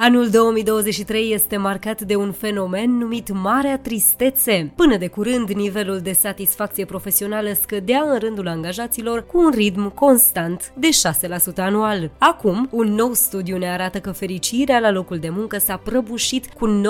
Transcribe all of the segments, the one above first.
Anul 2023 este marcat de un fenomen numit Marea Tristețe. Până de curând, nivelul de satisfacție profesională scădea în rândul angajaților cu un ritm constant de 6% anual. Acum, un nou studiu ne arată că fericirea la locul de muncă s-a prăbușit cu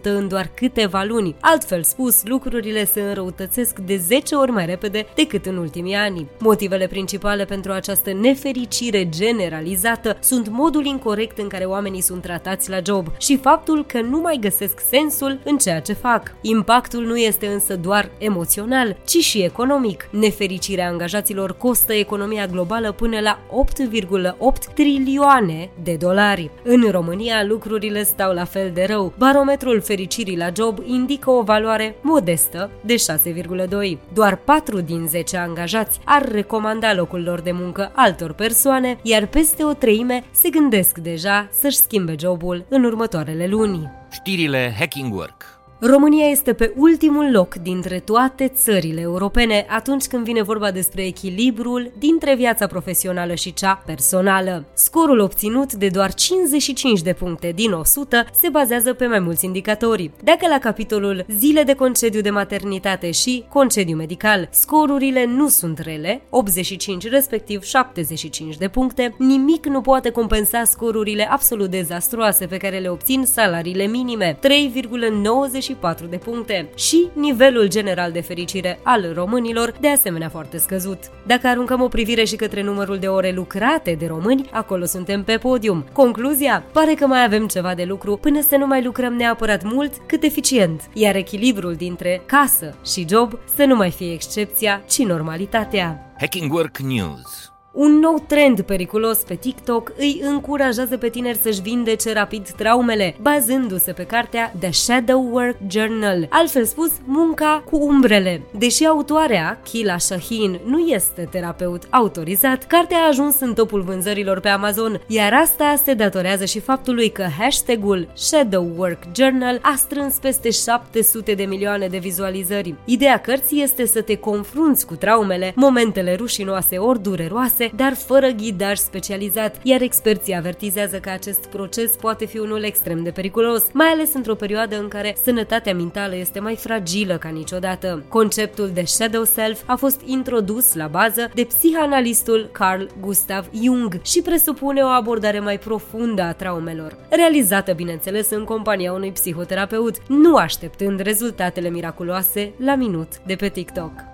9% în doar câteva luni. Altfel spus, lucrurile se înrăutățesc de 10 ori mai repede decât în ultimii ani. Motivele principale pentru această nefericire generalizată sunt modul incorrect în care oamenii sunt tratați tratați la job și faptul că nu mai găsesc sensul în ceea ce fac. Impactul nu este însă doar emoțional, ci și economic. Nefericirea angajaților costă economia globală până la 8,8 trilioane de dolari. În România lucrurile stau la fel de rău. Barometrul fericirii la job indică o valoare modestă de 6,2. Doar 4 din 10 angajați ar recomanda locul lor de muncă altor persoane, iar peste o treime se gândesc deja să-și schimbe jobul jobul în următoarele luni. Știrile Hacking Work România este pe ultimul loc dintre toate țările europene atunci când vine vorba despre echilibrul dintre viața profesională și cea personală. Scorul obținut de doar 55 de puncte din 100 se bazează pe mai mulți indicatori. Dacă la capitolul zile de concediu de maternitate și concediu medical scorurile nu sunt rele, 85 respectiv 75 de puncte, nimic nu poate compensa scorurile absolut dezastruoase pe care le obțin salariile minime, 3,90 24 de puncte și nivelul general de fericire al românilor de asemenea foarte scăzut. Dacă aruncăm o privire și către numărul de ore lucrate de români, acolo suntem pe podium. Concluzia? Pare că mai avem ceva de lucru până să nu mai lucrăm neapărat mult cât eficient, iar echilibrul dintre casă și job să nu mai fie excepția, ci normalitatea. Hacking Work News un nou trend periculos pe TikTok îi încurajează pe tineri să-și vindece rapid traumele, bazându-se pe cartea The Shadow Work Journal, altfel spus, munca cu umbrele. Deși autoarea, Kila Shahin, nu este terapeut autorizat, cartea a ajuns în topul vânzărilor pe Amazon, iar asta se datorează și faptului că hashtagul Shadow Work Journal a strâns peste 700 de milioane de vizualizări. Ideea cărții este să te confrunți cu traumele, momentele rușinoase ori dureroase, produse, dar fără ghidaj specializat, iar experții avertizează că acest proces poate fi unul extrem de periculos, mai ales într-o perioadă în care sănătatea mentală este mai fragilă ca niciodată. Conceptul de shadow self a fost introdus la bază de psihanalistul Carl Gustav Jung și presupune o abordare mai profundă a traumelor, realizată, bineînțeles, în compania unui psihoterapeut, nu așteptând rezultatele miraculoase la minut de pe TikTok.